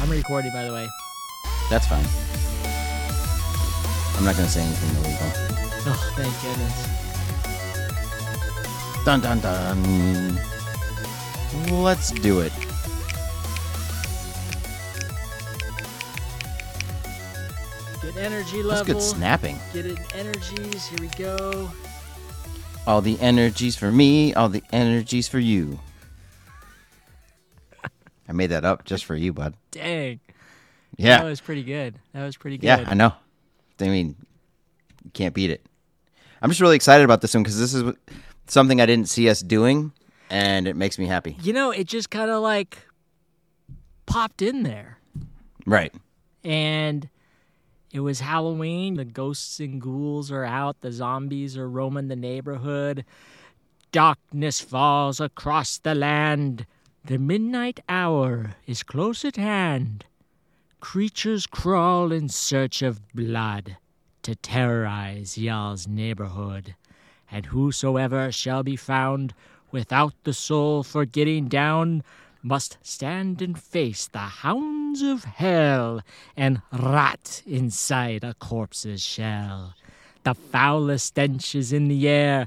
I'm recording, by the way. That's fine. I'm not gonna say anything illegal. Oh, thank goodness. Dun dun dun. Let's do it. Good energy level. That's good snapping. Get it energies. Here we go. All the energies for me, all the energies for you. I made that up just for you, bud. Dang. Yeah. That was pretty good. That was pretty good. Yeah, I know. I mean, you can't beat it. I'm just really excited about this one because this is something I didn't see us doing, and it makes me happy. You know, it just kind of like popped in there. Right. and it was Halloween. The ghosts and ghouls are out. The zombies are roaming the neighborhood. Darkness falls across the land. The midnight hour is close at hand. Creatures crawl in search of blood to terrorize y'all's neighborhood. And whosoever shall be found without the soul for getting down must stand and face the hounds of hell and rot inside a corpse's shell. The foulest stench is in the air,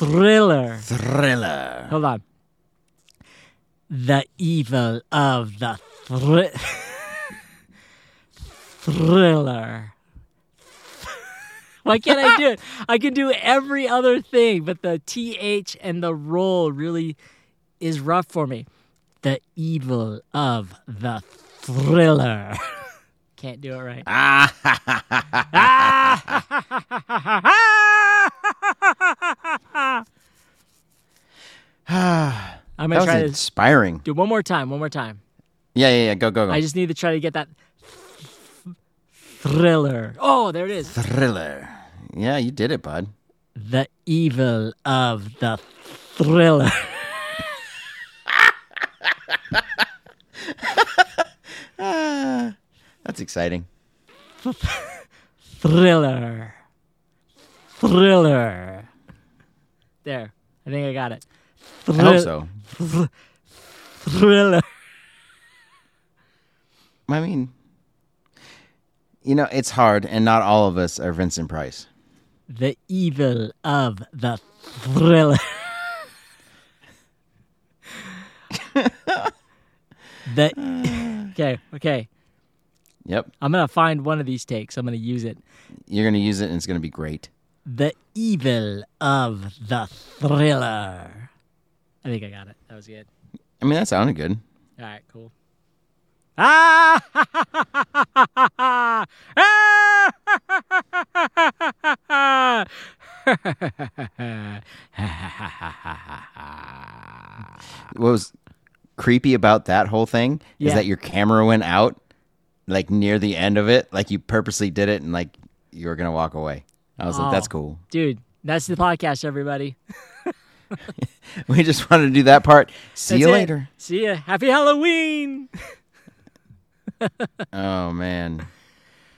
Thriller. Thriller. Hold on. The evil of the thri- thriller. Why can't I do it? I can do every other thing, but the th and the roll really is rough for me. The evil of the thriller. Can't do it right. Ah. Ah! I'm That gonna was try to inspiring. do it one more time. One more time. Yeah, yeah, yeah. Go, go, go. I just need to try to get that thriller. Oh, there it is. Thriller. Yeah, you did it, bud. The evil of the thriller. That's exciting. thriller. Thriller. There. I think I got it. I hope so. Thriller. I mean, you know, it's hard, and not all of us are Vincent Price. The evil of the thriller. the Okay, okay. Yep. I'm going to find one of these takes. I'm going to use it. You're going to use it, and it's going to be great. The evil of the thriller. I think I got it. That was good. I mean, that sounded good. All right, cool. Ah! What was creepy about that whole thing Yeah. is that your camera went out, like near the end of it, like you purposely did it, and like you were gonna walk away. I was like, that's Oh. cool. Dude, that's the podcast, everybody. We just wanted to do that part. See That's you it. later. See ya. Happy Halloween. Oh man.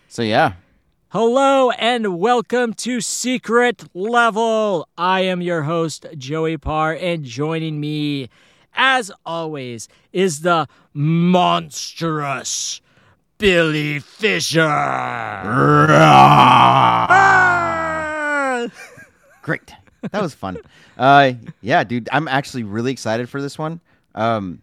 So yeah, Hello and welcome to Secret Level. I am your host, Joey Paur, and joining me, as always, is the monstrous Billy Fisher. Ah! great. That was fun. Uh, yeah, dude, I'm actually really excited for this one. Um,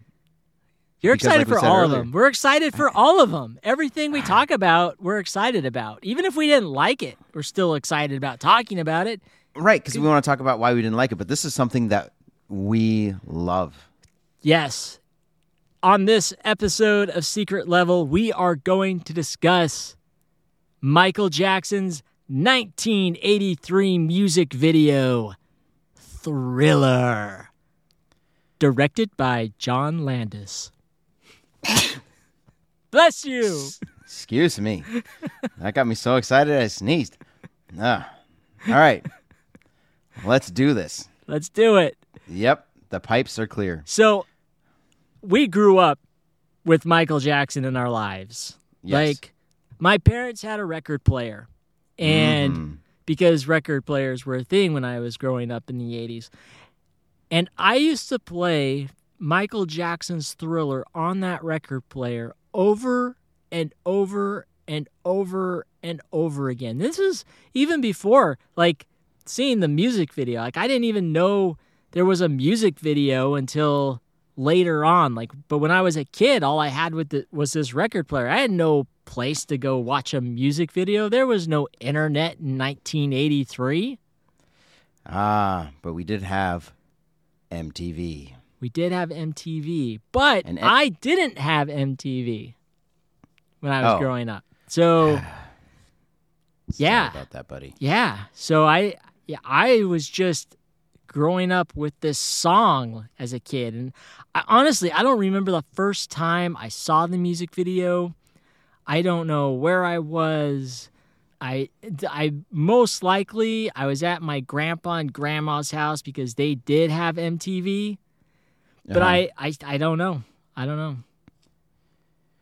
You're Because excited like for all of them. We're excited for all of them. Everything we talk about, we're excited about. Even if we didn't like it, we're still excited about talking about it. right, because we want to talk about why we didn't like it, but this is something that we love. Yes. On this episode of Secret Level, we are going to discuss Michael Jackson's 1983 music video, Thriller, directed by John Landis. Bless you. Excuse me. that got me so excited I sneezed. Ah. All right. Let's do this. Let's do it. Yep. The pipes are clear. So we grew up with Michael Jackson in our lives. Yes. Like my parents had a record player. And Mhm. Because record players were a thing when I was growing up in the 80s. And I used to play Michael Jackson's Thriller on that record player over and over and over and over again. This is even before like seeing the music video. Like I didn't even know there was a music video until later on. Like but when I was a kid, all I had with the, was this record player. I had no place to go watch a music video. There was no internet in 1983. Ah, but we did have MTV. We did have MTV, but I didn't have MTV when I was Oh. growing up. So Sorry Yeah. about that, buddy. yeah, so I yeah, I was just growing up with this song as a kid, and I, honestly, I don't remember the first time I saw the music video. I don't know where I was. I, I most likely I was at my grandpa and grandma's house because they did have MTV. But Uh-huh. I, I I don't know. I don't know.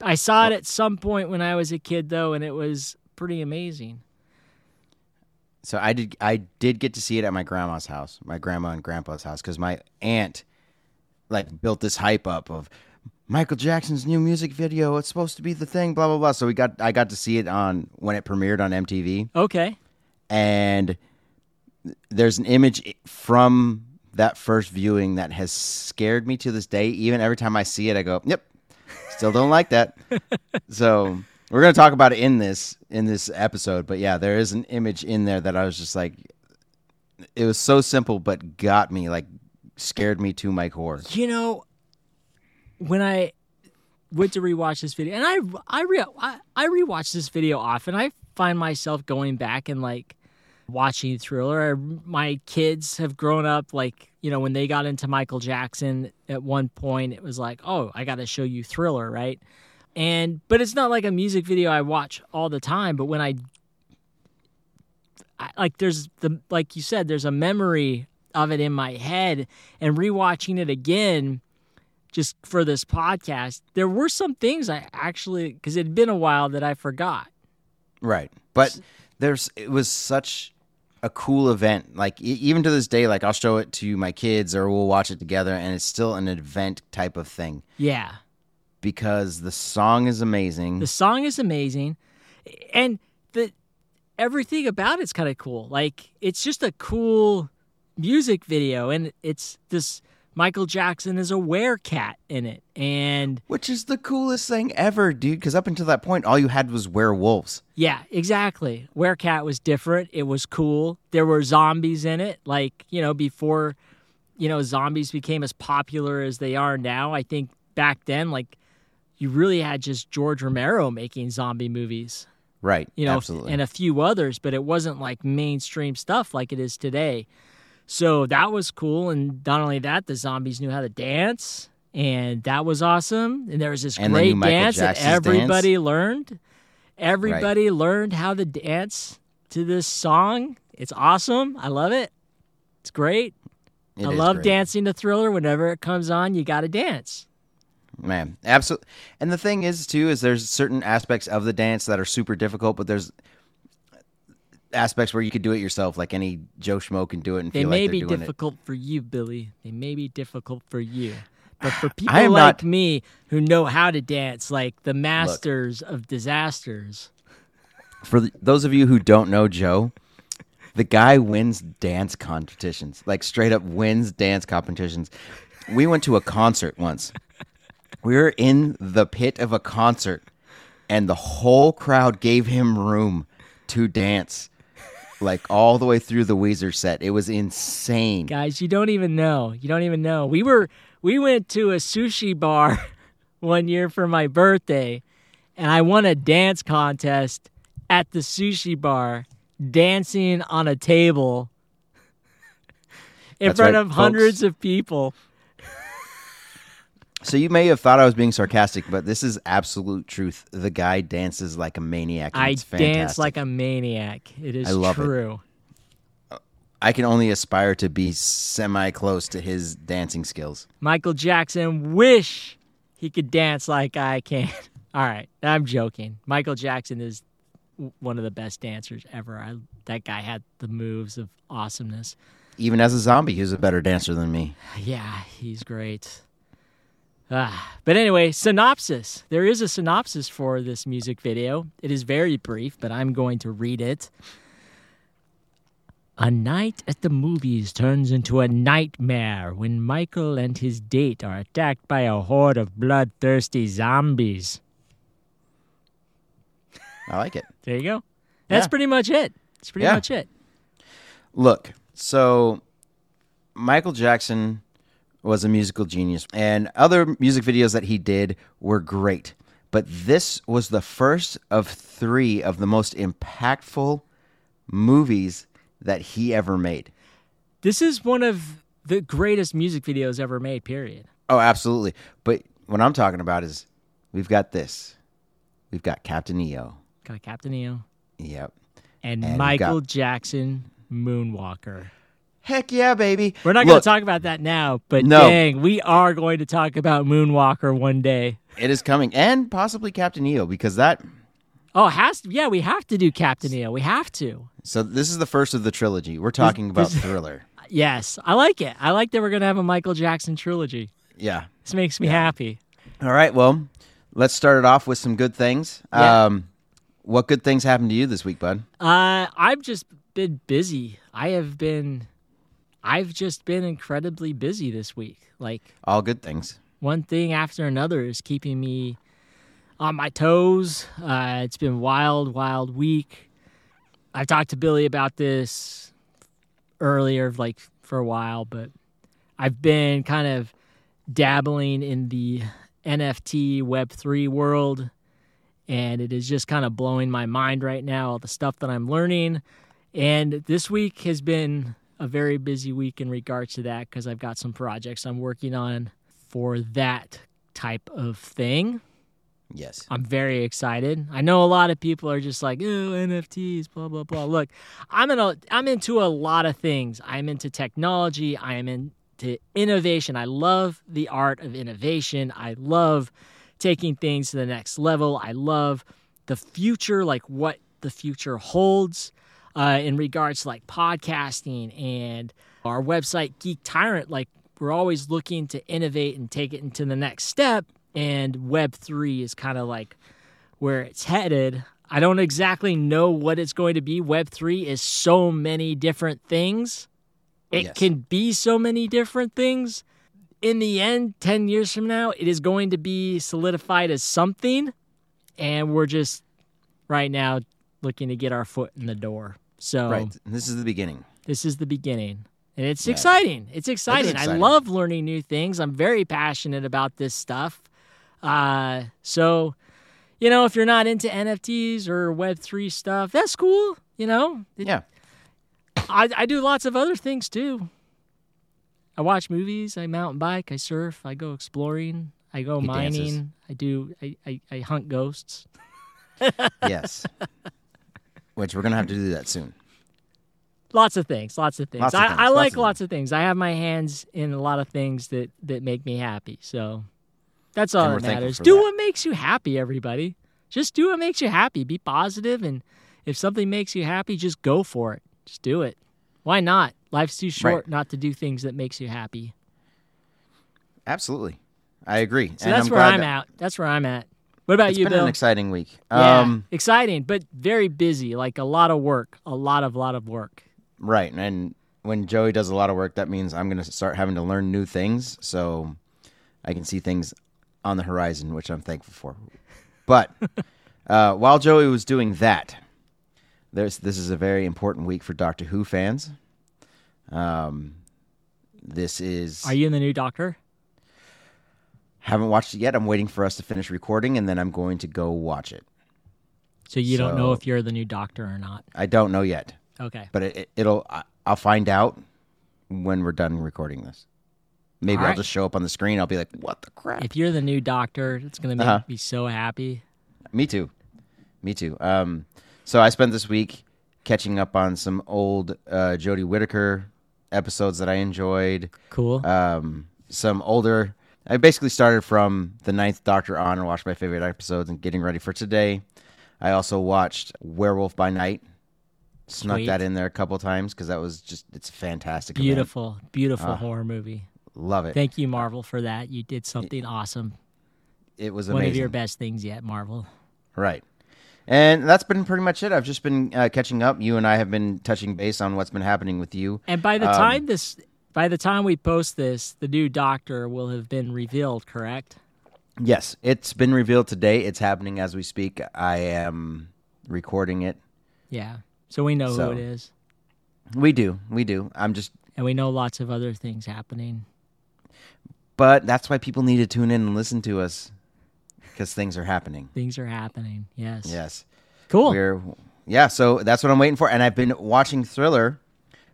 I saw it at some point when I was a kid though, and it was pretty amazing. So I did I did get to see it at my grandma's house, my grandma and grandpa's house, because my aunt like built this hype up of Michael Jackson's new music video. It's supposed to be the thing, blah blah blah. So we got I got to see it on when it premiered on MTV, Okay. and there's an image from that first viewing that has scared me to this day. Even every time I see it, I go, "Yep, still don't like that." so we're gonna talk about it in this in this episode, but yeah, there is an image in there that I was just like, it was so simple, but got me like scared me to my core. You know, when I went to rewatch this video, and I I re I, I rewatch this video often. I find myself going back and like watching Thriller. My kids have grown up like you know when they got into Michael Jackson. At one point, it was like, oh, I got to show you Thriller, right? And but it's not like a music video I watch all the time. But when I, I like, there's the like you said, there's a memory of it in my head, and rewatching it again just for this podcast, there were some things I actually because it had been a while that I forgot. Right. But there's it was such a cool event. Like even to this day, like I'll show it to my kids or we'll watch it together, and it's still an event type of thing Yeah, because the song is amazing. the song is amazing, and the everything about it's kind of cool. Like it's just a cool music video, and it's this Michael Jackson is a werecat in it, and Which is the coolest thing ever, dude. Because up until that point, all you had was werewolves. Yeah, exactly. Werecat was different. It was cool. There were zombies in it. Like, you know, before, you know, zombies became as popular as they are now, I think back then, like, you really had just George Romero making zombie movies, Right. you know, absolutely. and a few others, but it wasn't like mainstream stuff like it is today. So that was cool. And not only that, the zombies knew how to dance. And that was awesome. And there was this And great dance that Jackson's everybody learned. Everybody learned how to dance to this song. It's awesome. I love it. It's great. It I love great. dancing to Thriller. Whenever it comes on, you got to dance. Man, absolutely. And the thing is, too, is there's certain aspects of the dance that are super difficult, but there's aspects where you could do it yourself, like any Joe Schmo can do it and They may like be difficult for you, Billy. They may be difficult for you. But for people like not- me who know how to dance, like the masters of disasters. For the, those of you who don't know Joe, the guy wins dance competitions, like straight up wins dance competitions. We went to a concert once. We were in the pit of a concert, and the whole crowd gave him room to dance, like all the way through the Weezer set. It was insane. guys, you don't even know. You don't even know. We were we went to a sushi bar one year for my birthday, and I won a dance contest at the sushi bar, dancing on a table in That's front right, of folks. hundreds of people. So you may have thought I was being sarcastic, but this is absolute truth. The guy dances like a maniac. I dance like a maniac. It is I love it. true. Uh, I can only aspire to be semi close to his dancing skills. Michael Jackson wish he could dance like I can. All right, I'm joking. Michael Jackson is one of the best dancers ever. I, that guy had the moves of awesomeness. Even as a zombie, he was a better dancer than me. Yeah, he's great. Ah, but anyway, synopsis. There is a synopsis for this music video. It is very brief, but I'm going to read it. A night at the movies turns into a nightmare when Michael and his date are attacked by a horde of bloodthirsty zombies. I like it. There you go. That's Yeah. pretty much it. That's pretty Yeah. much it. Look, so Michael Jackson was a musical genius, and other music videos that he did were great. But this was the first of three of the most impactful movies that he ever made. This is one of the greatest music videos ever made, period. Oh, absolutely. But what I'm talking about is we've got this. We've got Captain EO. Got Captain EO. Yep. and, And Michael got- Jackson Moonwalker. Heck yeah, baby. We're not going to talk about that now, but No. dang, we are going to talk about Moonwalker one day. It is coming, and possibly Captain EO because that. Oh, it has to, yeah, we have to do Captain EO. We have to. So this is the first of the trilogy. We're talking about Thriller. Yes, I like it. I like that we're going to have a Michael Jackson trilogy. Yeah. This makes me happy. All right. Well, let's start it off with some good things. Yeah. Um, what good things happened to you this week, bud? Uh, I've just been busy. I have been, I've just been incredibly busy this week. Like All good things. one thing after another is keeping me on my toes. Uh, it's been wild, wild week. I talked to Billy about this earlier, like for a while, but I've been kind of dabbling in the NFT Web3 world, and it is just kind of blowing my mind right now, all the stuff that I'm learning. And this week has been a very busy week in regards to that because I've got some projects I'm working on for that type of thing. Yes. I'm very excited. I know a lot of people are just like, "Oh, NFTs, blah blah blah." Look, I'm in a I'm into a lot of things. I'm into technology. I am into innovation. I love the art of innovation. I love taking things to the next level. I love the future, like what the future holds uh, in regards to like podcasting and our website Geek Tyrant. Like we're always looking to innovate and take it into the next step. And Web3 is kind of like where it's headed. I don't exactly know what it's going to be. Web3 is so many different things. It Yes. can be so many different things. In the end, 10 years from now, it is going to be solidified as something. And we're just right now looking to get our foot in the door. So Right. And this is the beginning. this is the beginning. And it's Yeah. exciting. It's exciting. I exciting. love learning new things. I'm very passionate about this stuff. Uh, so, you know, if you're not into NFTs or Web3 stuff, that's cool. You know, It- Yeah. I, I do lots of other things too. I watch movies, I mountain bike, I surf, I go exploring, I go He mining, dances. I do, I, I, I hunt ghosts. Yes. Which we're gonna have to do that soon. Lots of things, lots of things. Lots of I, things, I lots like of lots of things. I have my hands in a lot of things that that make me happy. So that's all that matters. Do that. what makes you happy, everybody. Just do what makes you happy. Be positive, and if something makes you happy, just go for it. Just do it. Why not? Life's too short not to do things that makes you happy. Absolutely. I agree. So and that's I'm where I'm that- at. That's where I'm at. What about It's you, been Bill? an exciting week. yeah, Um, exciting, but very busy. Like a lot of work. A lot of lot of work. Right. And when Joey does a lot of work, that means I'm going to start having to learn new things. So I can see things on the horizon, which I'm thankful for. But uh, while Joey was doing that, there's, this is a very important week for Doctor Who fans. Um, this is. Are you in the new Doctor? Haven't watched it yet. I'm waiting for us to finish recording, and then I'm going to go watch it. So you don't know if you're the new Doctor or not. I don't know yet, Okay. but it, it, it'll. I- I'll find out when we're done recording this. maybe All I'll just show up on the screen. I'll be like, "What the crap?" If you're the new doctor, it's gonna make Uh-huh. me so happy. Me too. Me too. Um, so I spent this week catching up on some old uh, Jodie Whittaker episodes that I enjoyed. Cool. Um, some older. I basically started from the Ninth Doctor on and watched my favorite episodes and getting ready for today. I also watched Werewolf by Night. Snuck Sweet. that in there a couple times because that was just it's fantastic. event. beautiful, beautiful Ah. horror movie. Love it. Thank you, Marvel, for that. You did something awesome. it was One of your best things yet, Marvel. Right. And that's been pretty much it. I've just been uh, catching up. You and I have been touching base on what's been happening with you. And by the Um, time this, by the time we post this, the new Doctor will have been revealed. Correct? Yes, it's been revealed today. It's happening as we speak. I am recording it. Yeah. So we know So- who it is, We do. We do. I'm just, and we know lots of other things happening. but that's why people need to tune in and listen to us because things are happening. Things are happening. Yes. Yes. Cool. We're, yeah, so that's what I'm waiting for. And I've been watching Thriller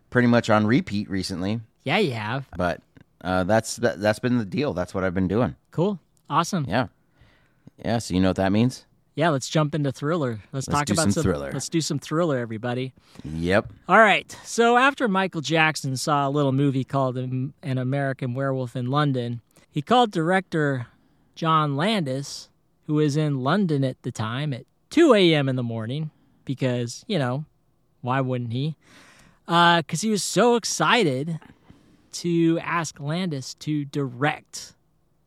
pretty much on repeat recently, yeah, you have. but uh, that's that, that's been the deal. That's what I've been doing. Cool. Awesome. Yeah. Yeah, so you know what that means? Yeah. Let's jump into thriller. Let's, Let's talk about some Thriller. Let's do some thriller, everybody. Yep. All right. So after Michael Jackson saw a little movie called An American Werewolf in London, he called director John Landis, who was in London at the time, at 2 a.m. in the morning, because, you know, why wouldn't he? Because he was so excited to ask Landis to direct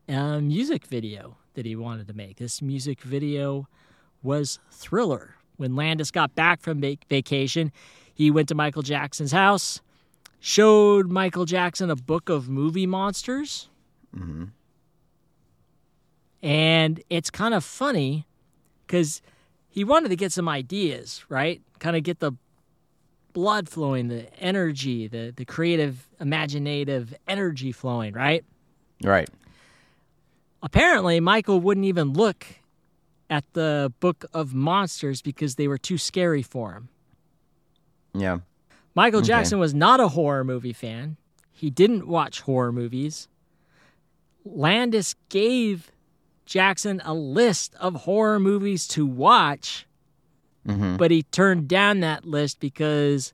a music video that he wanted to make. This music video was Thriller. When Landis got back from vac- vacation, he went to Michael Jackson's house, showed Michael Jackson a book of movie monsters. Mm-hmm. And it's kind of funny because he wanted to get some ideas, right? Kind of get the blood flowing, the energy, the, the creative, imaginative energy flowing, right? Right. Apparently, Michael wouldn't even look at the book of monsters because they were too scary for him. Yeah. Michael Okay. Jackson was not a horror movie fan. He didn't watch horror movies. Landis gave Jackson a list of horror movies to watch, hmm but he turned down that list because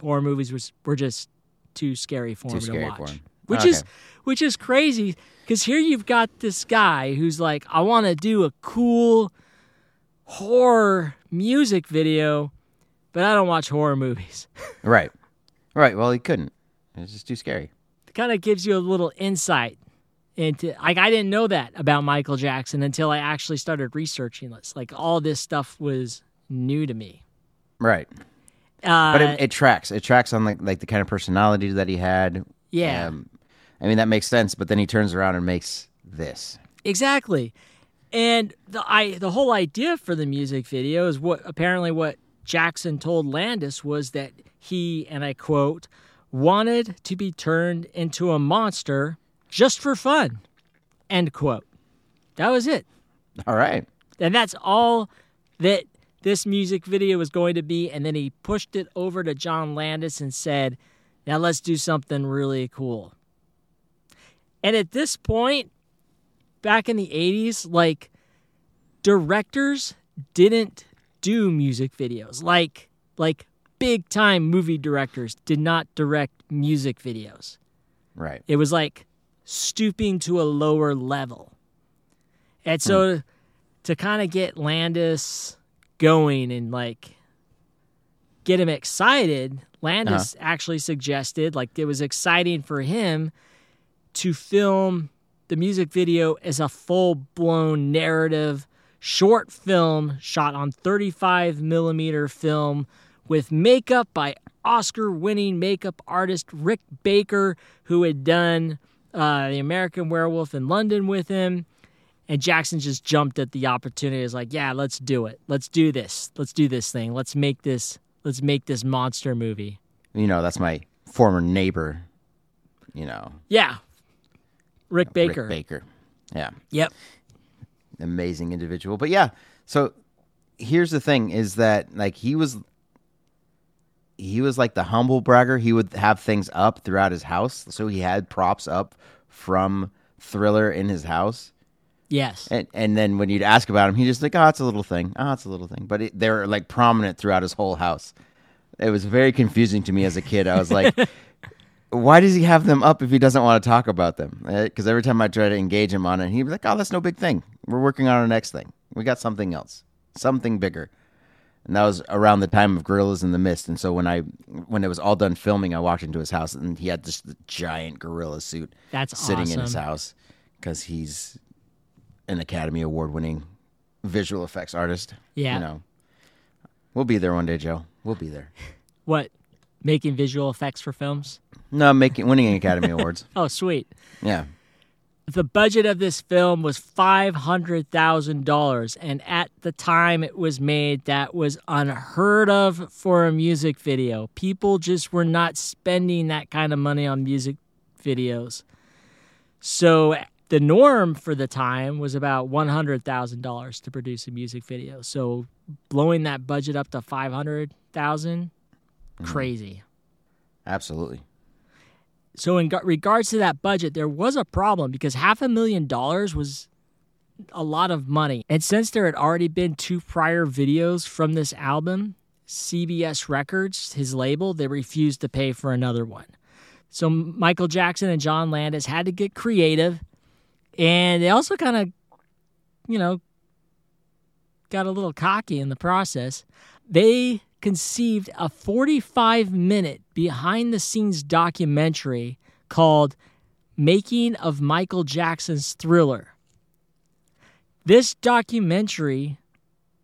horror movies was, were just too scary for Too him scary to watch. for him. Which Okay. is which is crazy because here you've got this guy who's like, I want to do a cool horror music video, but I don't watch horror movies. Right. Right. Well, he couldn't. It's just too scary. it kind of gives you a little insight into like I didn't know that about Michael Jackson until I actually started researching this. Like all this stuff was new to me. Right. Uh, But it, it tracks. It tracks on like like the kind of personality that he had. yeah, Um, I mean that makes sense. But then he turns around and makes this. exactly. And the I the whole idea for the music video is what apparently what Jackson told Landis was that he and I quote wanted to be turned into a monster just for fun. End quote. That was it. All right. And that's all that this music video was going to be. And then he pushed it over to John Landis and said, Now let's do something really cool. And at this point, back in the 80s, like directors didn't do music videos. Like like big time movie directors did not direct music videos. Right. It was like stooping to a lower level. And so hmm. to kind of get Landis going and like get him excited, Landis uh-huh. actually suggested like it was exciting for him to film the music video as a full-blown narrative short film shot on 35 millimeter film with makeup by Oscar-winning makeup artist Rick Baker, who had done uh, the American Werewolf in London with him. And Jackson just jumped at the opportunity. Is like, yeah, let's do it. Let's do this. Let's do this thing. Let's make this. Let's make this monster movie. You know that's my former neighbor. You know Yeah, Rick Baker. Rick Baker. Yeah. Yep. amazing individual. But yeah, so here's the thing is that like he was he was like the humble bragger. He would have things up throughout his house, so he had props up from Thriller in his house. Yes. And and then when you'd ask about him, he just like, oh, it's a little thing. Oh, it's a little thing. But it, they're like prominent throughout his whole house. It was very confusing to me as a kid. I was like, why does he have them up if he doesn't want to talk about them? Eh, because every time I try to engage him on it, he'd be like, oh, that's no big thing. We're working on our next thing. We got something else, something bigger. And that was around the time of Gorillas in the Mist. And so when I when it was all done filming, I walked into his house and he had this giant gorilla suit That's sitting in his house because he's an Academy Award winning visual effects artist. Yeah. You know, we'll be there one day, Joe. We'll be there. What? Making visual effects for films? No, making winning Academy Awards. Oh, sweet. Yeah. The budget of this film was $500,000. And at the time it was made, that was unheard of for a music video. People just were not spending that kind of money on music videos. So the norm for the time was about $100,000 to produce a music video. So blowing that budget up to 500,000 mm-hmm. crazy. Absolutely. So in regards to that budget, there was a problem because half a million dollars was a lot of money. And since there had already been two prior videos from this album, CBS Records, his label, they refused to pay for another one. So Michael Jackson and John Landis had to get creative, and they also kind of, you know, got a little cocky in the process. They conceived a 45 minute behind the scenes documentary called Making of Michael Jackson's Thriller. This documentary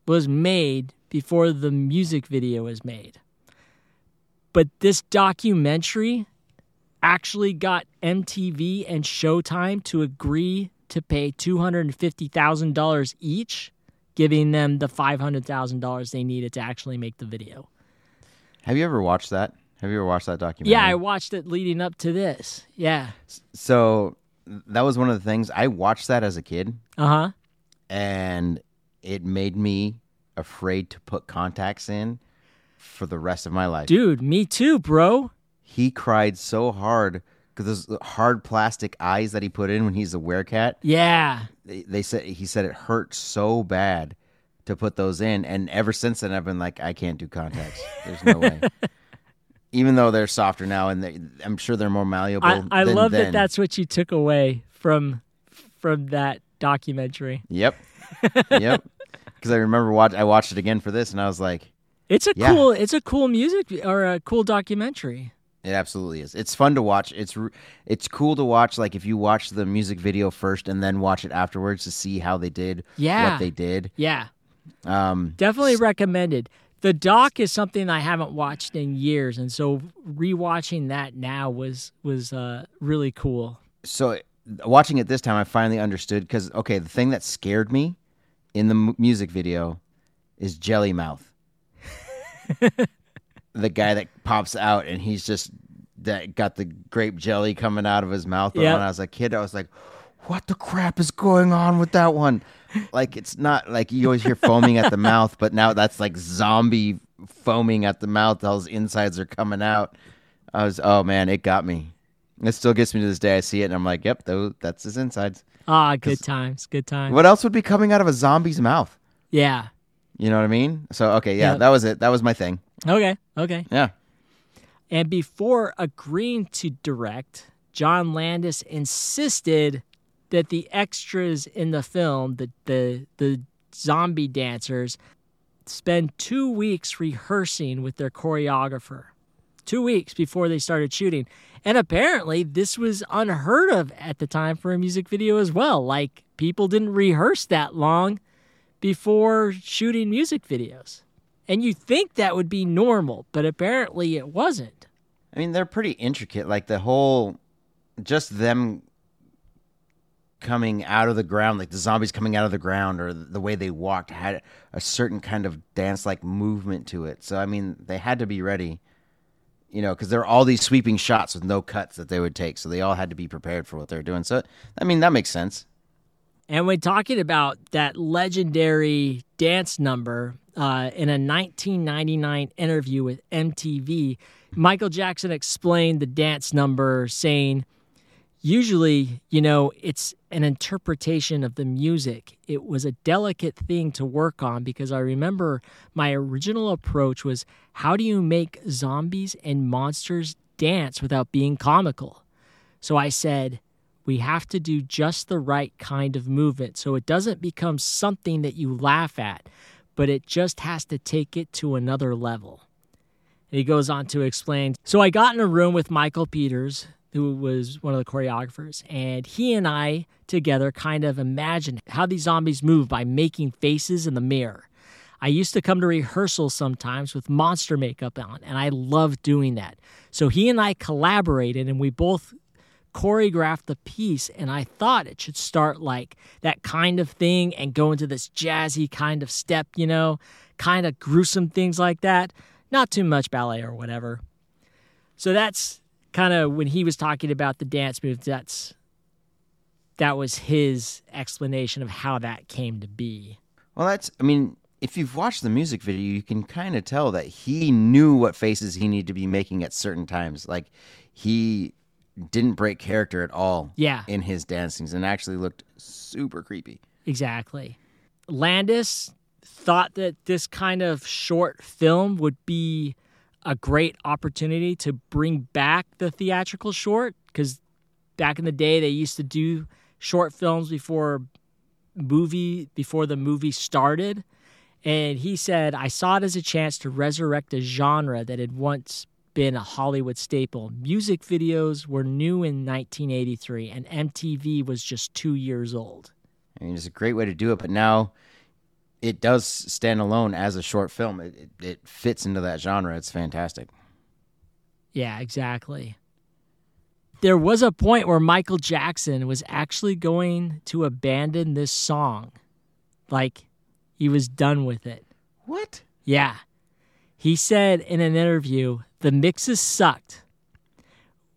was made before the music video was made. But this documentary actually got MTV and Showtime to agree to pay $250,000 each, giving them the $500,000 they needed to actually make the video. Have you ever watched that? Have you ever watched that documentary? Yeah, I watched it leading up to this. Yeah. So that was one of the things I watched that as a kid, Uh huh. and it made me afraid to put contacts in for the rest of my life. Dude, me too, bro. He cried so hard because those hard plastic eyes that he put in when he's a werecat. Yeah. They, they said he said it hurt so bad to put those in, and ever since then I've been like, I can't do contacts. There's no way. Even though they're softer now, and they, I'm sure they're more malleable. I, I than love then. that that's what you took away from from that documentary. Yep. yep. Because I remember watch I watched it again for this, and I was like, It's a Yeah. cool it's a cool music or a cool documentary. It absolutely is. It's fun to watch. It's it's cool to watch. Like if you watch the music video first and then watch it afterwards to see how they did Yeah. what they did. Yeah. Um, Definitely recommended. The doc is something I haven't watched in years, and so rewatching that now was was uh, really cool. so watching it this time, I finally understood because okay, the thing that scared me in the m- music video is Jelly Mouth, the guy that pops out and he's just that got the grape jelly coming out of his mouth. But Yep. when I was a kid, I was like, "What the crap is going on with that one?" Like it's not like you always hear foaming at the mouth, but now that's like zombie foaming at the mouth. Those insides are coming out. I was, oh man, it got me. It still gets me to this day. I see it and I'm like, yep, those, that's his insides. Ah, good times, good times. What else would be coming out of a zombie's mouth? Yeah. You know what I mean? So okay, yeah, Yep. that was it. That was my thing. Okay. Okay. Yeah. And before agreeing to direct, John Landis insisted that the extras in the film, the the the zombie dancers, spend two weeks rehearsing with their choreographer. Two weeks before they started shooting. And apparently this was unheard of at the time for a music video as well. Like people didn't rehearse that long before shooting music videos. And you think that would be normal, but apparently it wasn't. I mean, they're pretty intricate. Like the whole, just them coming out of the ground, like the zombies coming out of the ground, or the way they walked had a certain kind of dance-like movement to it. So I mean, they had to be ready, you know, because there are all these sweeping shots with no cuts that they would take. So they all had to be prepared for what they're doing. So I mean, that makes sense. And when talking about that legendary dance number uh, in a 1999 interview with MTV, Michael Jackson explained the dance number, saying, Usually, you know, it's an interpretation of the music. It was a delicate thing to work on because I remember my original approach was how do you make zombies and monsters dance without being comical? So I said, we have to do just the right kind of movement so it doesn't become something that you laugh at, but it just has to take it to another level. And he goes on to explain So I got in a room with Michael Peters, who was one of the choreographers, and he and I together kind of imagined how these zombies move by making faces in the mirror. I used to come to rehearsals sometimes with monster makeup on, and I loved doing that. So he and I collaborated, and we both choreographed the piece and I thought it should start like that kind of thing and go into this jazzy kind of step, you know, kind of gruesome things like that. Not too much ballet or whatever. So that's kind of when he was talking about the dance moves, that's that was his explanation of how that came to be. Well, that's I mean, if you've watched the music video, you can kind of tell that he knew what faces he needed to be making at certain times. Like he didn't break character at all Yeah. in his dancings and actually looked super creepy. Exactly. Landis thought that this kind of short film would be a great opportunity to bring back the theatrical short because back in the day they used to do short films before movie before the movie started and he said i saw it as a chance to resurrect a genre that had once been a hollywood staple music videos were new in 1983 and mtv was just two years old I mean, it's a great way to do it, but now it does stand alone as a short film. It, it, it fits into that genre. It's fantastic. Yeah, exactly. There was a point where Michael Jackson was actually going to abandon this song. Like, he was done with it. What? Yeah. He said in an interview, the mixes sucked.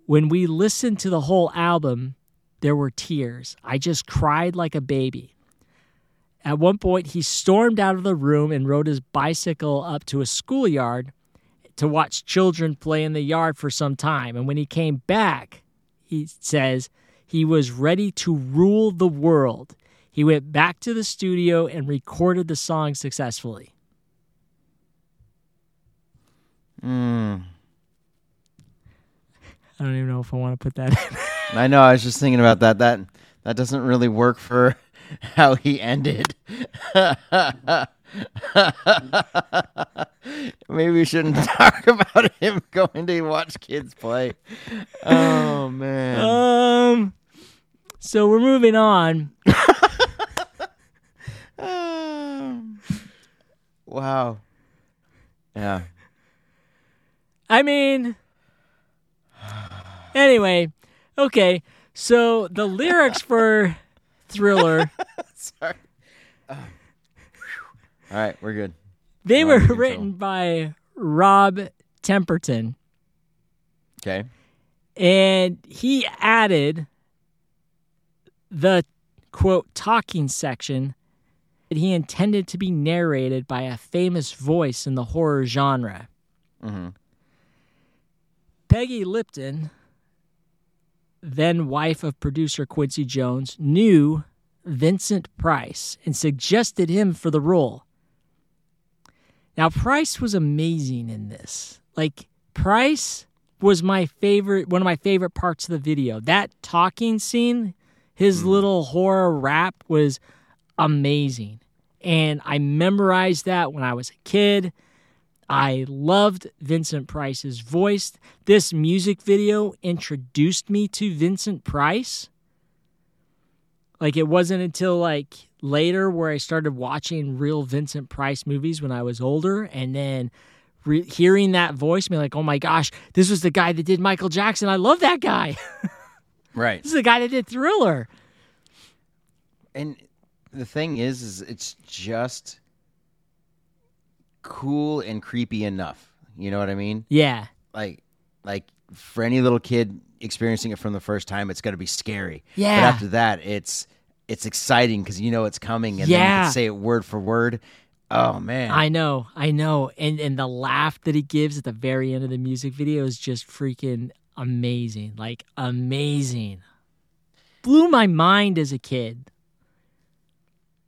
When we listened to the whole album, there were tears. I just cried like a baby. At one point, he stormed out of the room and rode his bicycle up to a schoolyard to watch children play in the yard for some time. And when he came back, he says he was ready to rule the world. He went back to the studio and recorded the song successfully. Mm. I don't even know if I want to put that in. I know. I was just thinking about that. That that doesn't really work for how he ended. Maybe we shouldn't talk about him going to watch kids play. Oh man. um, so we're moving on. Um, wow. Yeah. I mean, anyway, okay. So the lyrics for Thriller, Sorry. All right, we're good. they You're were written by Rod Temperton, Okay. and he added the quote talking section that he intended to be narrated by a famous voice in the horror genre. Mm-hmm. Peggy Lipton, then wife of producer Quincy Jones, knew Vincent Price and suggested him for the role. Now, Price was amazing in this. Like, Price was my favorite, one of my favorite parts of the video. That talking scene, his hmm. little horror rap was amazing. And I memorized that when I was a kid. I loved Vincent Price's voice. This music video introduced me to Vincent Price. Like it wasn't until like later where I started watching real Vincent Price movies when I was older and then re- hearing that voice me like, "Oh my gosh, this was the guy that did Michael Jackson. I love that guy. Right. this is the guy that did Thriller." And the thing is, is it's just cool and creepy enough. You know what I mean? Yeah. Like, like for any little kid experiencing it from the first time, it's gonna be scary. Yeah. But after that, it's it's exciting because you know it's coming, and then you can say it word for word. Oh man, I know, I know. And and the laugh that he gives at the very end of the music video is just freaking amazing. Like amazing. Blew my mind as a kid.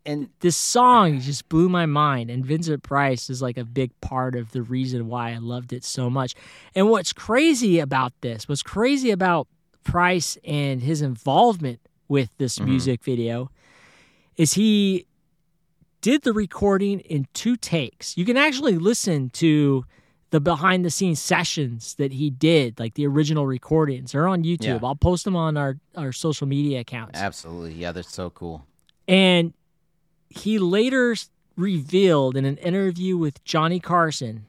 And This song just blew my mind and Vincent Price is like a big part of the reason why I loved it so much. And what's crazy about this, what's crazy about Price and his involvement with this mm-hmm. music video is he did the recording in two takes. You can actually listen to the behind the scenes sessions that he did, like the original recordings. They're on YouTube. Yeah. I'll post them on our, our social media accounts. absolutely, yeah, that's so cool. And he later revealed in an interview with Johnny Carson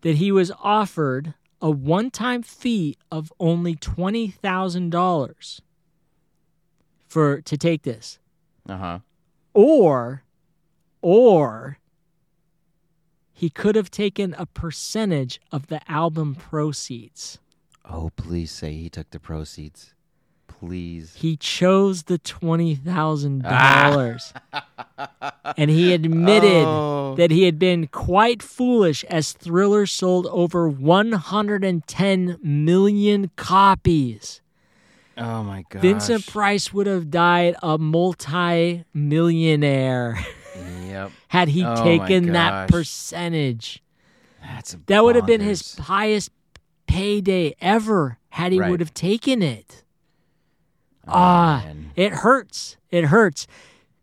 that he was offered a one time fee of only $20,000 for to take this Uh huh. or or he could have taken a percentage of the album proceeds. Oh, please say he took the proceeds. Please. He chose the twenty thousand ah. dollars, and he admitted Oh. that he had been quite foolish as Thriller sold over one hundred and ten million copies. Oh my god. Vincent Price would have died a multi-millionaire Yep. had he Oh taken that percentage. That's That would have been his highest payday ever had he Right. would have taken it. Oh, Ah, man. it hurts. It hurts.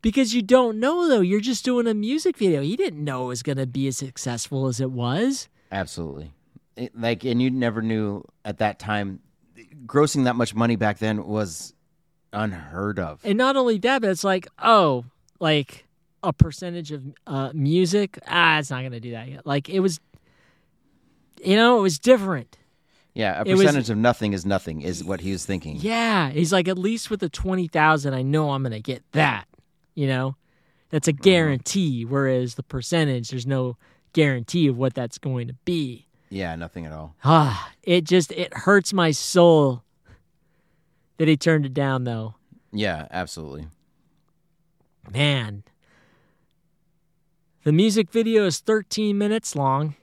Because you don't know though. You're just doing a music video. He didn't know it was going to be as successful as it was. Absolutely. It- like, and you never knew at that time, grossing that much money back then was unheard of. And not only that, but it's like, oh, like a percentage of uh, music. Ah, it's not going to do that yet. Like it was, you know, it was different. Yeah, a it was- percentage of nothing is nothing, is what he was thinking. Yeah, he's like, at least with the twenty thousand, I know I'm gonna get that. You know, that's a Mm-hmm. guarantee. Whereas the percentage, there's no guarantee of what that's going to be. Yeah, nothing at all. Ah, it just it hurts my soul that he turned it down, though. Yeah, absolutely. Man, the music video is 13 minutes long.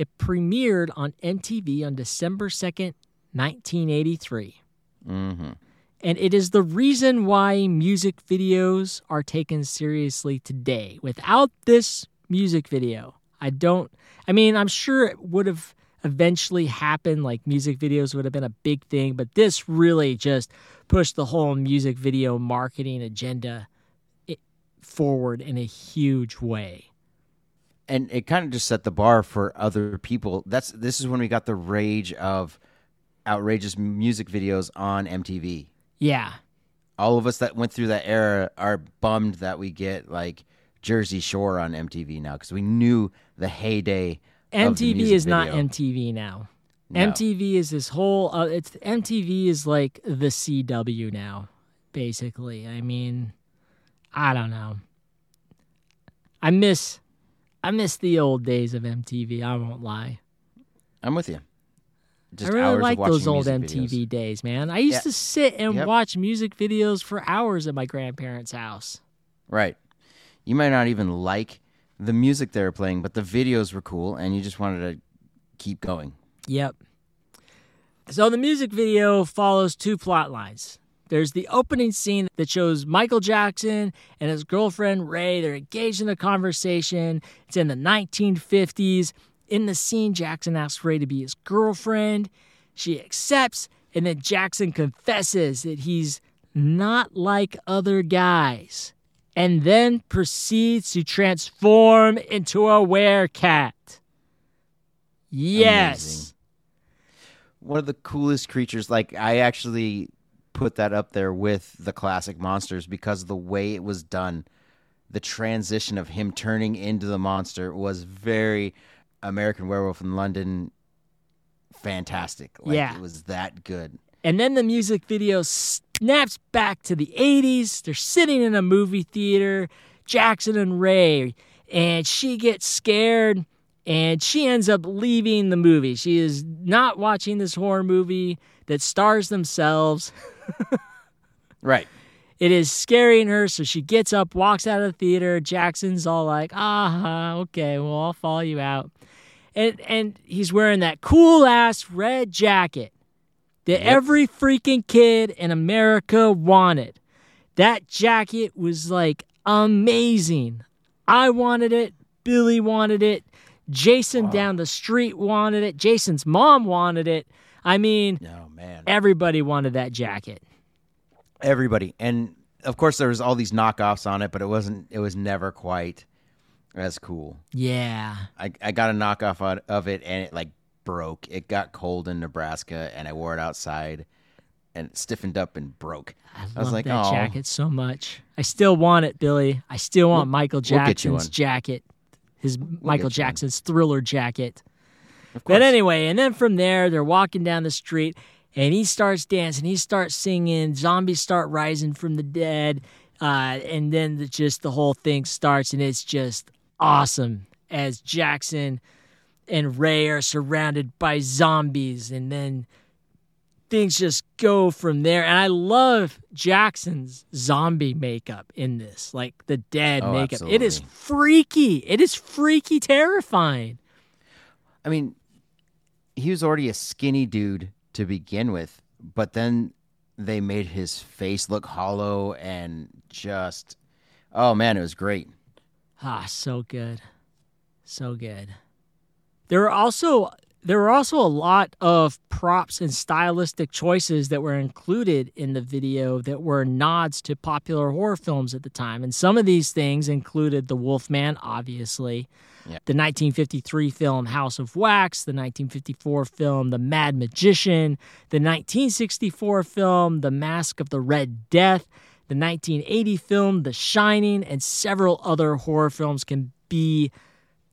It premiered on MTV on December 2nd, 1983. hmm And it is the reason why music videos are taken seriously today. Without this music video, I don't, I mean, I'm sure it would have eventually happened, like music videos would have been a big thing, but this really just pushed the whole music video marketing agenda forward in a huge way. And it kind of just set the bar for other people. That's this is when we got the rage of outrageous music videos on MTV. Yeah. all of us that went through that era are bummed that we get like Jersey Shore on MTV now because we knew the heyday. of the MTV music is not video. MTV now. No. MTV is this whole. Uh, it's MTV is like the CW now, basically. I mean, I don't know. I miss, I miss the old days of MTV. I won't lie. I'm with you. Just I really like those old MTV videos. days, man. I used Yeah. to sit and Yep. watch music videos for hours at my grandparents' house. Right. You might not even like the music they were playing, but the videos were cool, and you just wanted to keep going. Yep. So the music video follows two plot lines. There's the opening scene that shows Michael Jackson and his girlfriend Ray. They're engaged in a conversation. It's in the 1950s. In the scene, Jackson asks Ray to be his girlfriend. She accepts, and then Jackson confesses that he's not like other guys, and then proceeds to transform into a werecat. Yes. Amazing. One of the coolest creatures. Like I actually put that up there with the classic monsters because of the way it was done. The transition of him turning into the monster was very American Werewolf in London. Fantastic. Like, Yeah. it was that good. And then the music video snaps back to the 80s. They're sitting in a movie theater, Jackson and Ray, and she gets scared and she ends up leaving the movie. She is not watching this horror movie that stars themselves. Right. It is scaring her, so she gets up, walks out of the theater. Jackson's all like, "Ah, okay, well, I'll follow you out." And and he's wearing that cool ass red jacket that every freaking kid in America wanted. That jacket was like amazing. I wanted it. Billy wanted it. Jason down the street wanted it. Jason's mom wanted it. I mean, Oh man. everybody wanted that jacket. Everybody. And of course there was all these knockoffs on it, but it wasn't it was never quite as cool. Yeah. I, I got a knockoff of it and it like broke. It got cold in Nebraska and I wore it outside and it stiffened up and broke. I, was love like, that "Aw." jacket so much. I still want it, Billy. I still want Michael we'll you Jackson's one. jacket. His Michael you one. Jackson's thriller jacket. But anyway, and then from there, they're walking down the street, and he starts dancing. He starts singing. Zombies start rising from the dead, uh, and then the, just the whole thing starts, and it's just awesome as Jackson and Ray are surrounded by zombies, and then things just go from there. And I love Jackson's zombie makeup in this, like the dead Oh, makeup. It is freaky. It is freaky terrifying. I mean, he was already a skinny dude to begin with, but then they made his face look hollow and just oh man, it was great. Ah, so good. So good. There were also there were also a lot of props and stylistic choices that were included in the video that were nods to popular horror films at the time. And some of these things included The Wolfman, obviously, The 1953 film House of Wax, the 1954 film The Mad Magician, the 1964 film The Mask of the Red Death, the 1980 film The Shining, and several other horror films can be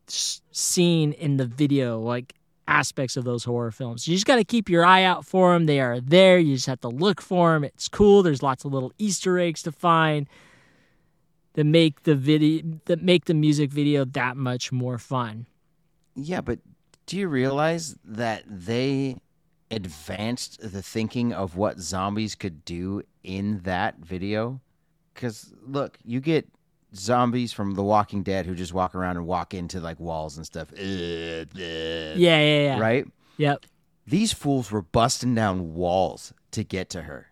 seen in the video, like aspects of those horror films. You just got to keep your eye out for them. They are there. You just have to look for them. It's cool. There's lots of little Easter eggs to find that make the video that make the music video that much more fun. Yeah, but do you realize that they advanced the thinking of what zombies could do in that video? Because look, you get zombies from The Walking Dead who just walk around and walk into like walls and stuff. Yeah, yeah, yeah. Right? Yep. These fools were busting down walls to get to her.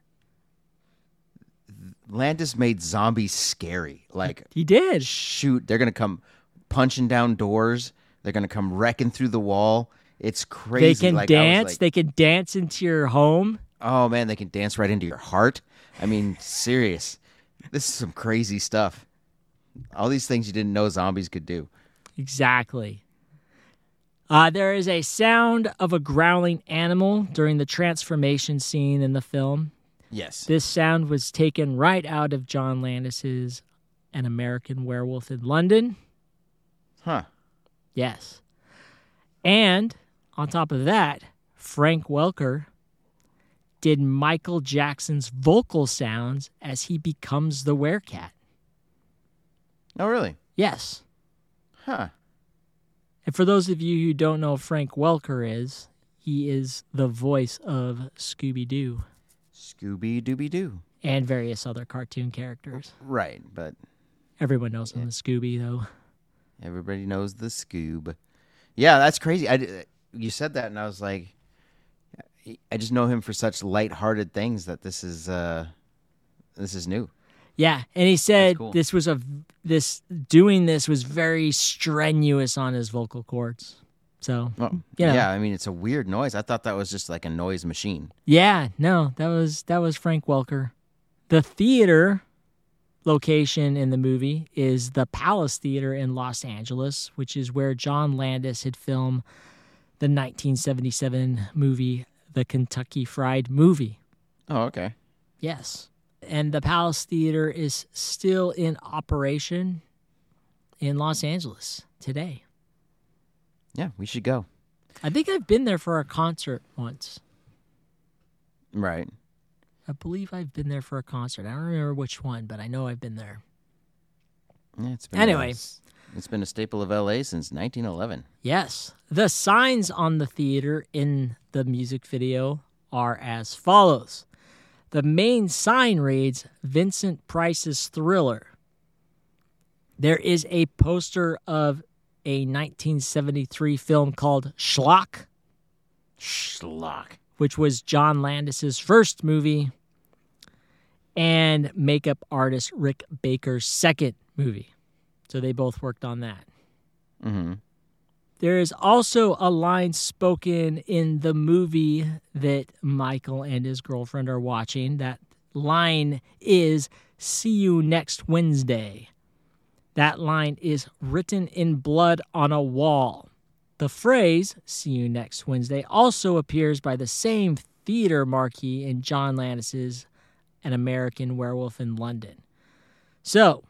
Landis made zombies scary. Like, He did. shoot, they're gonna come punching down doors. They're gonna come wrecking through the wall. It's crazy. They can Like, dance. like, they can dance into your home. oh man, they can dance right into your heart. I mean, serious. This is some crazy stuff. All these things you didn't know zombies could do. Exactly. Uh, there is a sound of a growling animal during the transformation scene in the film. Yes. This sound was taken right out of John Landis's An American Werewolf in London. Huh. Yes. And on top of that, Frank Welker did Michael Jackson's vocal sounds as he becomes the werecat. Oh really? Yes. Huh. And for those of you who don't know Frank Welker is, he is the voice of Scooby Doo Scooby Dooby Doo. and various other cartoon characters. Right, but Everyone knows him as Scooby, though. Everybody knows the Scoob. Yeah, that's crazy. I, you said that, and I was like, I just know him for such light-hearted things that this is uh, this is new. Yeah, and he said cool. this was a this doing this was very strenuous on his vocal cords. So Well, Yeah. Yeah, I mean it's a weird noise. I thought that was just like a noise machine. yeah, no, that was that was Frank Welker. The theater location in the movie is the Palace Theater in Los Angeles, which is where John Landis had filmed the 1977 movie The Kentucky Fried Movie. Oh, okay. Yes. And the Palace Theater is still in operation in Los Angeles today. Yeah, we should go. I think I've been there for a concert once. Right. I believe I've been there for a concert. I don't remember which one, but I know I've been there. Yeah, it's been Anyway. it's- it's been a staple of LA since 1911. Yes. The signs on the theater in the music video are as follows. The main sign reads Vincent Price's Thriller. There is a poster of a 1973 film called Schlock, Schlock. which was John Landis's first movie, and makeup artist Rick Baker's second movie. So they both worked on that. Mm-hmm. There is also a line spoken in the movie that Michael and his girlfriend are watching. That line is See you next Wednesday. That line is written in blood on a wall. The phrase See you next Wednesday also appears by the same theater marquee in John Landis's An American Werewolf in London. So,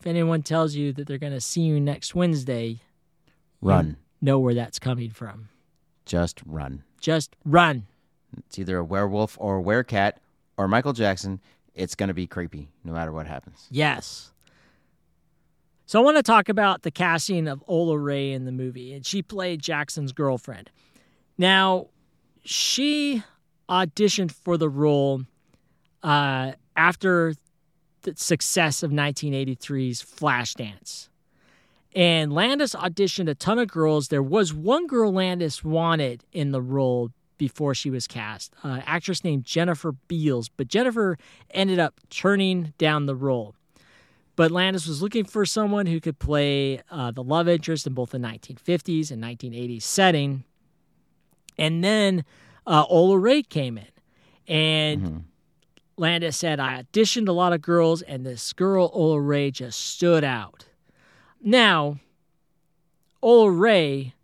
if anyone tells you that they're going to see you next Wednesday, Run. know where that's coming from. Just run. Just run. It's either a werewolf or a werecat or Michael Jackson. It's going to be creepy no matter what happens. Yes. So I want to talk about the casting of Ola Ray in the movie, and she played Jackson's girlfriend. Now, she auditioned for the role uh, after the success of 1983's Flashdance. And Landis auditioned a ton of girls. There was one girl Landis wanted in the role before she was cast, uh, actress named Jennifer Beals, but Jennifer ended up turning down the role. But Landis was looking for someone who could play uh, the love interest in both the 1950s and 1980s setting. And then uh, Ola Ray came in, and Mhm. Landis said, I auditioned a lot of girls, and this girl, Ola Ray, just stood out. Now, Ola Ray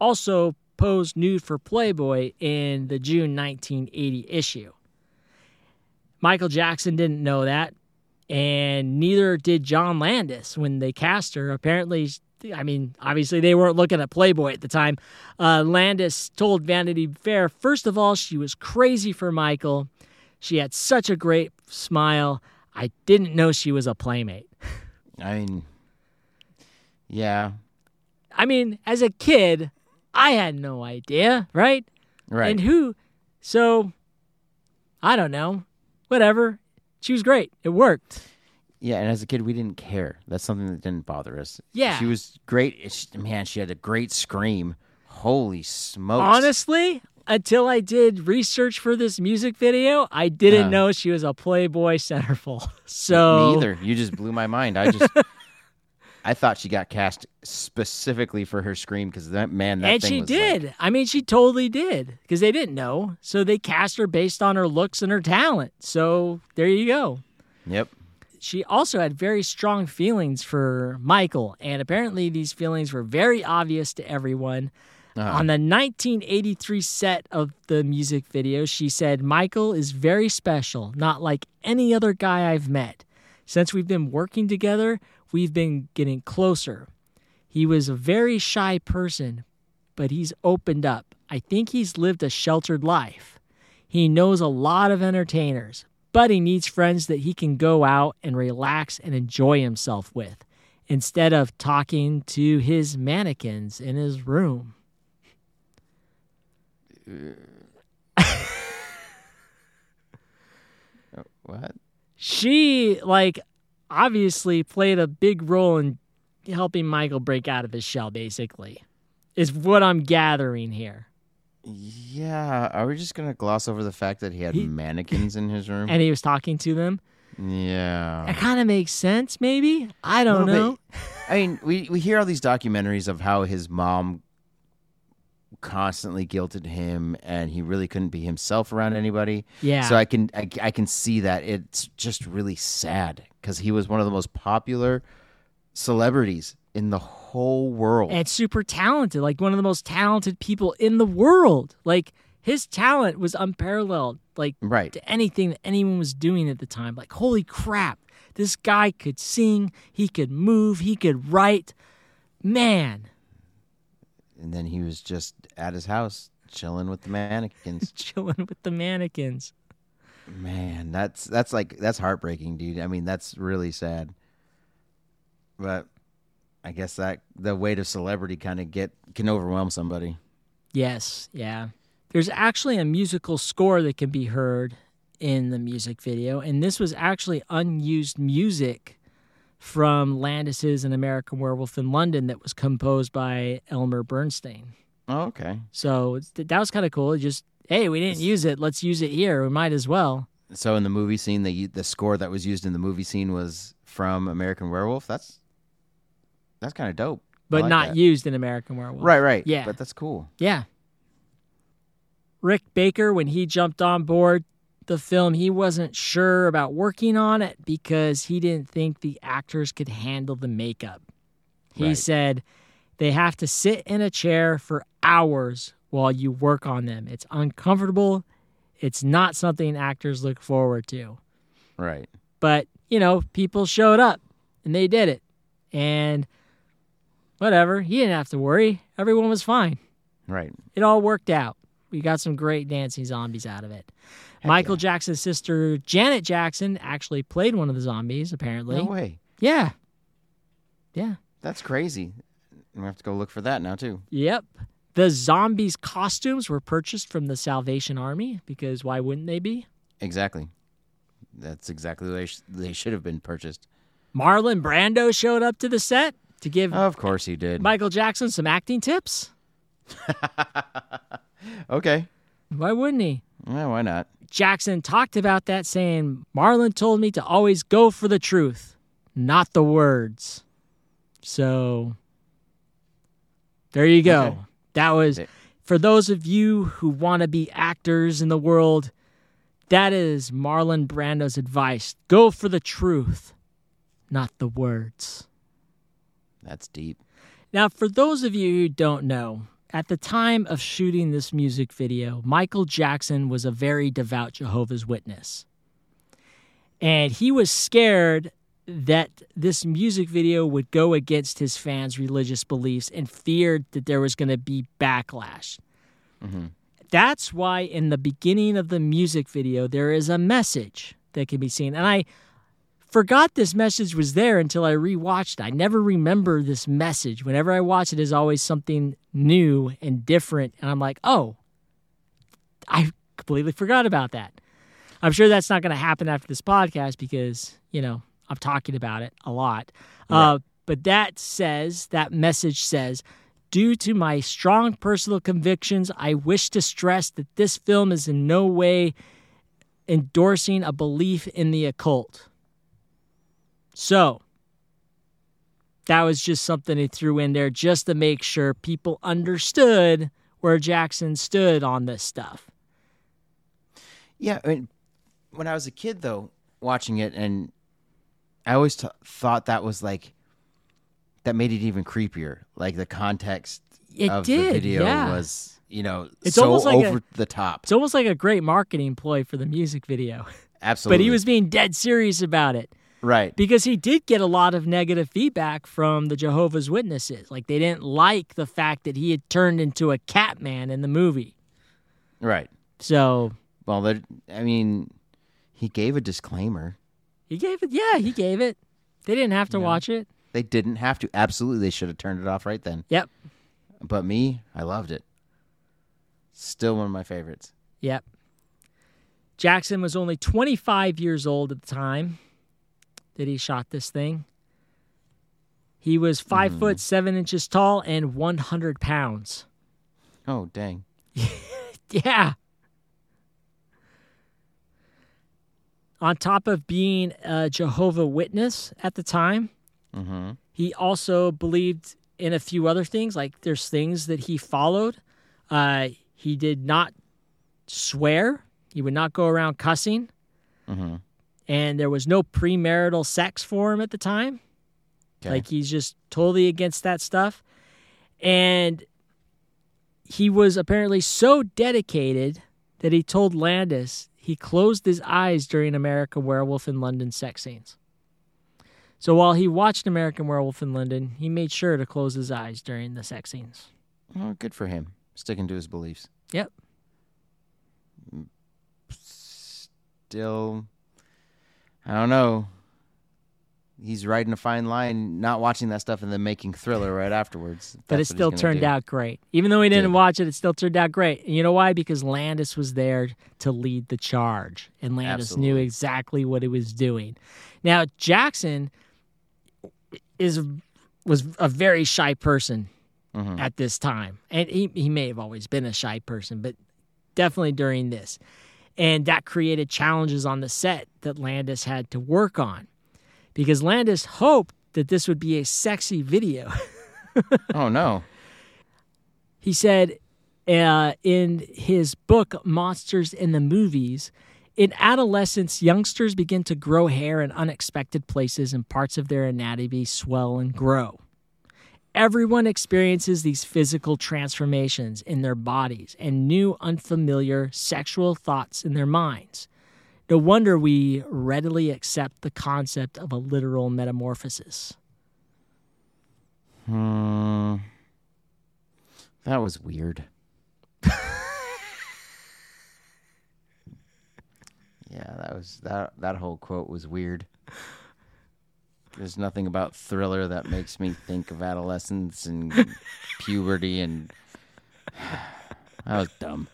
also posed nude for Playboy in the June 1980 issue. Michael Jackson didn't know that, and neither did John Landis when they cast her. Apparently, I mean, obviously they weren't looking at Playboy at the time. Uh, Landis told Vanity Fair, first of all, she was crazy for Michael. She had such a great smile. I didn't know she was a playmate. I mean, yeah, I mean, as a kid, I had no idea, right? right. And who? So, I don't know. Whatever. She was great. It worked. yeah, and as a kid, we didn't care. That's something that didn't bother us. Yeah. she was great. It's- Man, she had a great scream. Holy smokes! Honestly, until I did research for this music video, I didn't Uh. know she was a Playboy centerfold. So Me either. You just blew my mind. I just, I thought she got cast specifically for her scream because that man, that and thing she did. like- I mean, she totally did because they didn't know. So they cast her based on her looks and her talent. So there you go. yep. She also had very strong feelings for Michael, and apparently these feelings were very obvious to everyone. Uh-huh. On the 1983 set of the music video, she said, Michael is very special, not like any other guy I've met. Since we've been working together, we've been getting closer. He was a very shy person, but he's opened up. I think he's lived a sheltered life. He knows a lot of entertainers, but he needs friends that he can go out and relax and enjoy himself with instead of talking to his mannequins in his room. Uh, what? she like obviously played a big role in helping Michael break out of his shell basically is what I'm gathering here. Yeah. Are we just gonna gloss over the fact that he had He- mannequins in his room? And he was talking to them. yeah. It kind of makes sense maybe. I don't know. bit. I mean, we we hear all these documentaries of how his mom constantly guilted him, and he really couldn't be himself around anybody. Yeah. So I can I, I can see that it's just really sad because he was one of the most popular celebrities in the whole world. and super talented, like one of the most talented people in the world. Like his talent was unparalleled, like right. to anything that anyone was doing at the time. Like, holy crap, this guy could sing, he could move, he could write. Man, And then he was just at his house chilling with the mannequins. chilling with the mannequins. Man, that's that's like that's heartbreaking, dude. I mean, that's really sad. But I guess that the weight of celebrity kind of get can overwhelm somebody. Yes, yeah. There's actually a musical score that can be heard in the music video, and this was actually unused music from Landis's An American Werewolf in London that was composed by Elmer Bernstein. Oh, okay. So that was kind of cool. Just hey, we didn't use it. Let's use it here. We might as well. So in the movie scene, the the score that was used in the movie scene was from American Werewolf. That's that's kind of dope. But like not that. used in American Werewolf. Right, right. Yeah. but that's cool. Yeah. Rick Baker, when he jumped on board the film, he wasn't sure about working on it because he didn't think the actors could handle the makeup. He Right. said they have to sit in a chair for hours while you work on them. It's uncomfortable. It's not something actors look forward to. Right. But, you know, people showed up and they did it. And whatever, he didn't have to worry. Everyone was fine Right. it all worked out. We got some great dancing zombies out of it. Michael Jackson's sister Janet Jackson actually played one of the zombies. Apparently, No way. yeah, yeah, That's crazy. We have to go look for that now too. yep. The zombies' costumes were purchased from the Salvation Army because why wouldn't they be? Exactly. That's exactly the way sh- they should have been purchased. Marlon Brando showed up to the set to give Of course he did. Michael Jackson some acting tips. okay. Why wouldn't he? Yeah, why not? Jackson talked about that, saying, Marlon told me to always go for the truth, not the words. So there you go. Okay. That was for those of you who want to be actors in the world, that is Marlon Brando's advice. Go for the truth, not the words. That's deep. Now, for those of you who don't know, at the time of shooting this music video, Michael Jackson was a very devout Jehovah's Witness. And he was scared that this music video would go against his fans' religious beliefs and feared that there was going to be backlash. Mm-hmm. That's why in the beginning of the music video, there is a message that can be seen. And I forgot this message was there until I rewatched it. I never remember this message. Whenever I watch it, is always something new and different, and I'm like, oh, I completely forgot about that. I'm sure that's not going to happen after this podcast because you know I'm talking about it a lot. Uh, but that says that message says. Due to my strong personal convictions, I wish to stress that this film is in no way endorsing a belief in the occult. So, that was just something he threw in there just to make sure people understood where Jackson stood on this stuff. Yeah, I mean, when I was a kid though, watching it, and I always t- thought that was like that made it even creepier. Like the context It of did, the video yeah. was, you know, It's so almost like a- over the top. It's almost like a great marketing ploy for the music video. Absolutely, But he was being dead serious about it right. because he did get a lot of negative feedback from the Jehovah's Witnesses. Like they didn't like the fact that he had turned into a cat man in the movie. Right. So Well. I mean, he gave a disclaimer. he gave it, yeah, he gave it. They didn't have to watch it. They didn't have to. Absolutely, they should have turned it off right then. Yep. But me, I loved it. Still one of my favorites. Yep. Jackson was only 25 years old at the time that he shot this thing. He was 5 foot 7 inches tall and 100 pounds. Oh, dang. Yeah. On top of being a Jehovah Witness at the time, Mm-hmm. he also believed in a few other things. Like there's things that he followed. Uh, he did not swear. He would not go around cussing. Mm-hmm. And there was no premarital sex for him at the time. Okay. Like he's just totally against that stuff. And he was apparently so dedicated that he told Landis he closed his eyes during American Werewolf in London sex scenes. So while he watched American Werewolf in London, he made sure to close his eyes during the sex scenes. Oh, good for him. Sticking to his beliefs. Yep. Mm, still, I don't know. he's riding a fine line, not watching that stuff and then making Thriller right afterwards. but it That's what he's still turned do. out great. Even though he didn't Did. watch it, it still turned out great. And you know why? Because Landis was there to lead the charge, and Landis knew exactly what he was doing. Now Jackson is was a very shy person Mhm. at this time, and he he may have always been a shy person, but definitely during this, and that created challenges on the set that Landis had to work on, because Landis hoped that this would be a sexy video. Oh no. He said uh, in his book, Monsters in the Movies, in adolescence, youngsters begin to grow hair in unexpected places and parts of their anatomy swell and grow. Everyone experiences these physical transformations in their bodies and new, unfamiliar sexual thoughts in their minds. No wonder we readily accept the concept of a literal metamorphosis. Hmm. That was weird. yeah, that was that that whole quote was weird. There's nothing about thriller that makes me think of adolescence and puberty and that was dumb.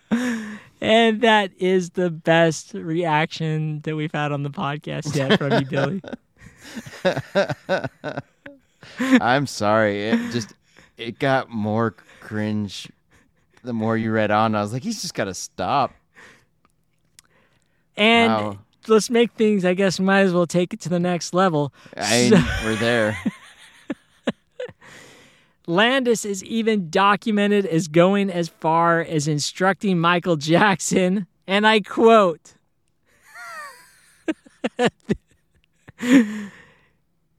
And that is the best reaction that we've had on the podcast yet from you, Billy. I'm sorry. It just it got more cringe the more you read on. I was like, he's just got to stop. And Wow. Let's make things, I guess, we might as well take it to the next level. I, So- we're there. Landis is even documented as going as far as instructing Michael Jackson, and I quote,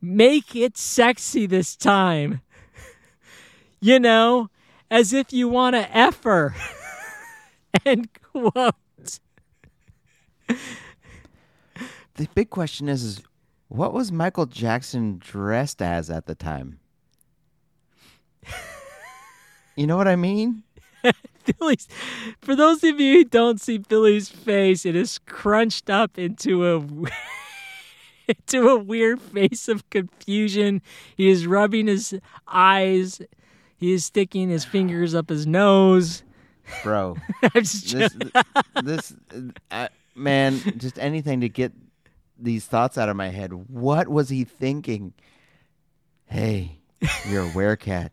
Make it sexy this time. You know, as if you want to F her. End quote. The big question is, is what was Michael Jackson dressed as at the time? You know what I mean? Billy's, for those of you who don't see Billy's face, it is crunched up into a into a weird face of confusion. He is rubbing his eyes. He is sticking his fingers up his nose. Bro, I'm just this, this, uh, man, just anything to get these thoughts out of my head. What was he thinking? Hey, you're a werecat.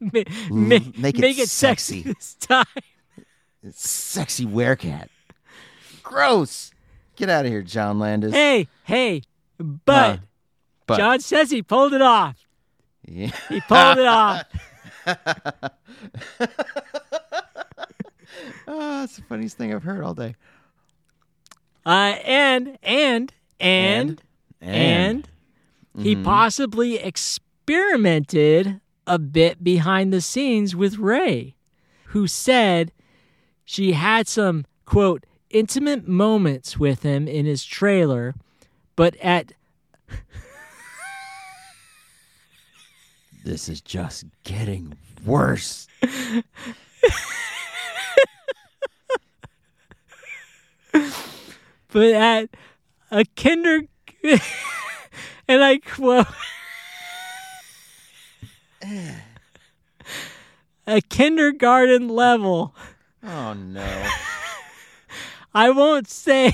ma- L- ma- make it sexy sexy. this time. Sexy werecat. Gross. Get out of here, John Landis. Hey, hey, but, Huh. But John says he pulled it off. Yeah. He pulled it off. Oh, that's the funniest thing I've heard all day. Uh, and and and? And, he mm-hmm. possibly experimented a bit behind the scenes with Ray, who said she had some quote intimate moments with him in his trailer, but at This is just getting worse. but at a kinder and I quote a kindergarten level. Oh no. I won't say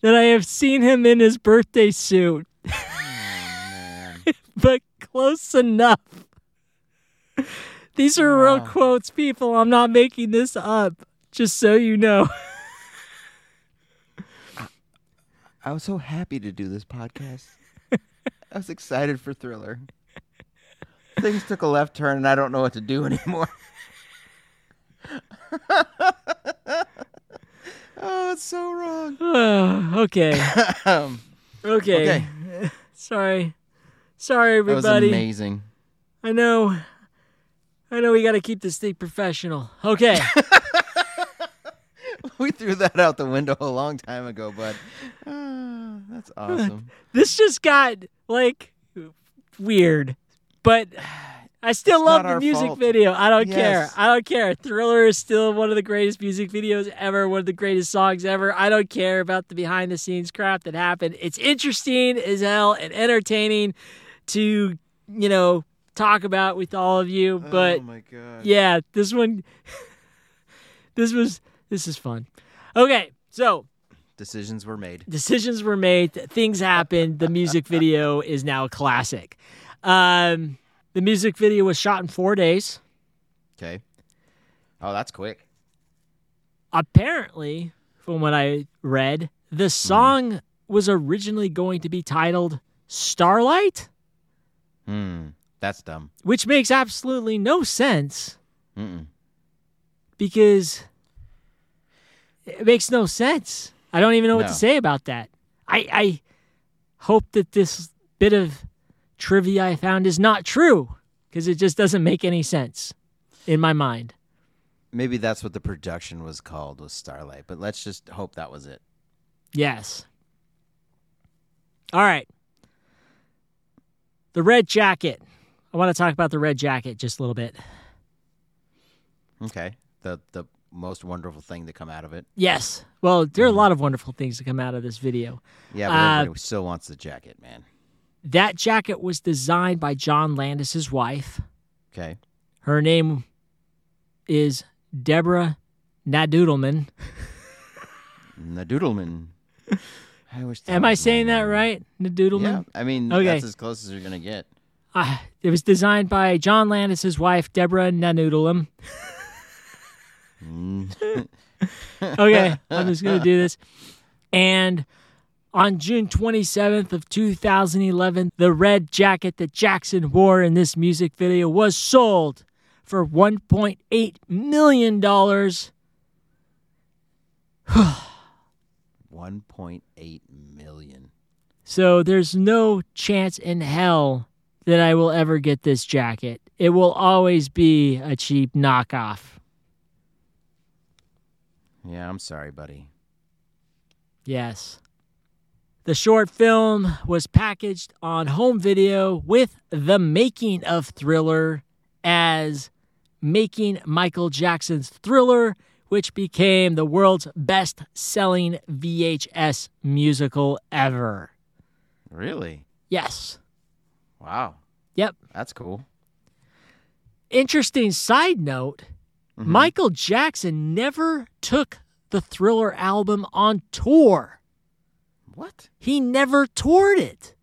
that I have seen him in his birthday suit, oh, man. but close enough. These are real quotes, people. I'm not making this up, just so you know. I was so happy to do this podcast. I was excited for Thriller. Things took a left turn and I don't know what to do anymore. oh, it's so wrong. okay. Um, Okay. Okay. Sorry. Sorry, that was everybody. amazing. I know. I know we got to keep this thing professional. Okay. We threw that out the window a long time ago, but ah, that's awesome. this just got like weird. But I still It's love the music fault. video. I don't care. I don't care. Thriller is still one of the greatest music videos ever, one of the greatest songs ever. I don't care about the behind the scenes crap that happened. It's interesting as hell and entertaining to, you know, talk about with all of you. But oh my god. yeah, this one, this was, this is fun. Okay, so Decisions were made. decisions were made, things happened. The music video is now a classic. Um, the music video was shot in four days. Okay. Oh, that's quick. Apparently, from what I read, the song was originally going to be titled Starlight, Hmm. That's dumb. which makes absolutely no sense Mm-mm. because it makes no sense. I don't even know what No. to say about that. I, I hope that this bit of trivia I found is not true because it just doesn't make any sense in my mind. Maybe that's what the production was called was Starlight, but let's just hope that was it. Yes. All right. The red jacket. I want to talk about the red jacket just a little bit. Okay. The the most wonderful thing to come out of it. Yes. Well, there are a lot of wonderful things to come out of this video. Yeah, but Uh, everybody still wants the jacket, man. That jacket was designed by John Landis's wife. Okay. Her name is Deborah Nadoodleman. Nadoodleman. I wish. Am I saying that right? Nadoodleman? Yeah. I mean, Okay. that's as close as you're gonna get. Uh, it was designed by John Landis's wife, Deborah Nadoodleman. Mm. okay, I'm just gonna do this. And on June 27th of 2011, the red jacket that Jackson wore in this music video was sold for 1.8 million dollars. 1.8 million. So there's no chance in hell that I will ever get this jacket. It will always be a cheap knockoff. Yeah, I'm sorry, buddy. Yes. The short film was packaged on home video with the making of Thriller as Making Michael Jackson's Thriller, which became the world's best selling VHS musical ever. Really? Yes. Wow. Yep. That's cool. Interesting side note Mhm. Michael Jackson never took the Thriller album on tour, What? he never toured it.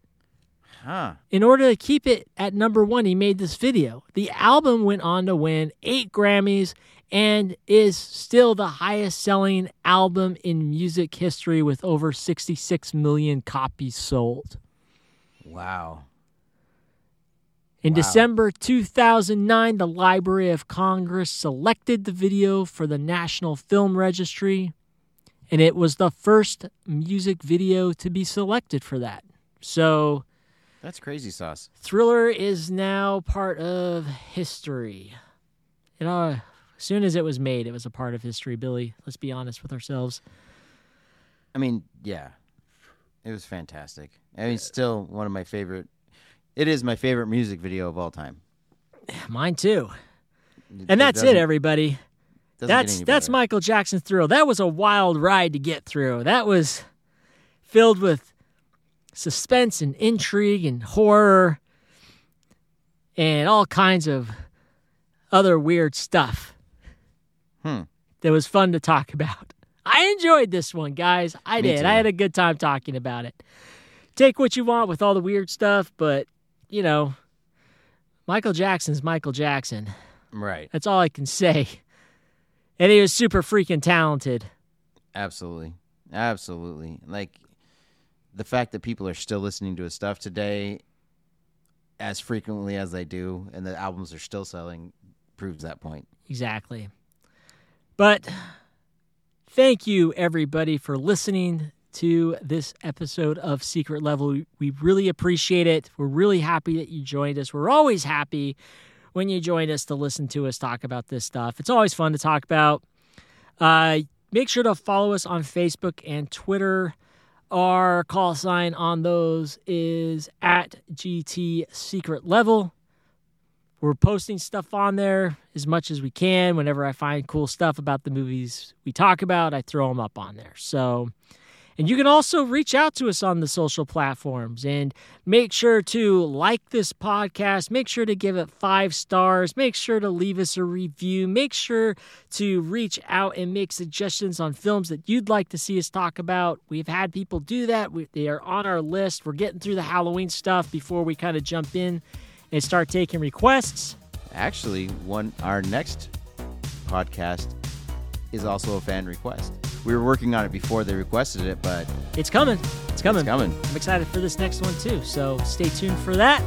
Huh. In order to keep it at number one, he made this video. The album went on to win eight Grammys and is still the highest selling album in music history with over 66 million copies sold. Wow. In Wow. December 2009, the Library of Congress selected the video for the National Film Registry, and it was the first music video to be selected for that. So, That's crazy sauce. Thriller is now part of history. You know, as soon as it was made, it was a part of history, Billy. Let's be honest with ourselves. I mean, yeah. It was fantastic. I mean, uh, still one of my favorite. It is my favorite music video of all time. Mine too. It- And that's it, doesn't- everybody. That's that's. Michael Jackson's Thrill. That was a wild ride to get through. That was filled with suspense and intrigue and horror and all kinds of other weird stuff. Hmm. That was fun to talk about. I enjoyed this one, guys. I Me did. too. I had a good time talking about it. Take what you want with all the weird stuff, but you know, Michael Jackson's Michael Jackson. Right. That's all I can say. And he was super freaking talented. Absolutely. Absolutely. Like the fact that people are still listening to his stuff today as frequently as they do and the albums are still selling proves that point. Exactly. But thank you, everybody, for listening to this episode of Secret Level. We- really appreciate it. We're really happy that you joined us. We're always happy when you join us to listen to us talk about this stuff. It's always fun to talk about. Uh, make sure to follow us on Facebook and Twitter. Our call sign on those is at GT Secret Level. we're posting stuff on there as much as we can. Whenever I find cool stuff about the movies we talk about, I throw them up on there. So, and you can also reach out to us on the social platforms and make sure to like this podcast. Make sure to give it five stars. Make sure to leave us a review. Make sure to reach out and make suggestions on films that you'd like to see us talk about. We've had people do that, we, they are on our list. We're getting through the Halloween stuff before we kind of jump in and start taking requests. Actually, one our next podcast is also a fan request. We were working on it before they requested it, but It's coming. It's coming. it's coming. I'm excited for this next one too. So stay tuned for that.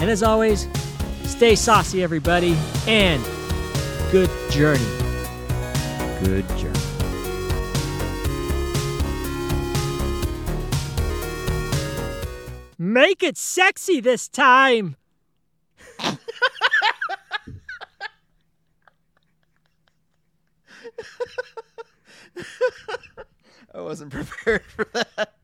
And as always, stay saucy, everybody, and good journey. Good journey. Make it sexy this time. I wasn't prepared for that.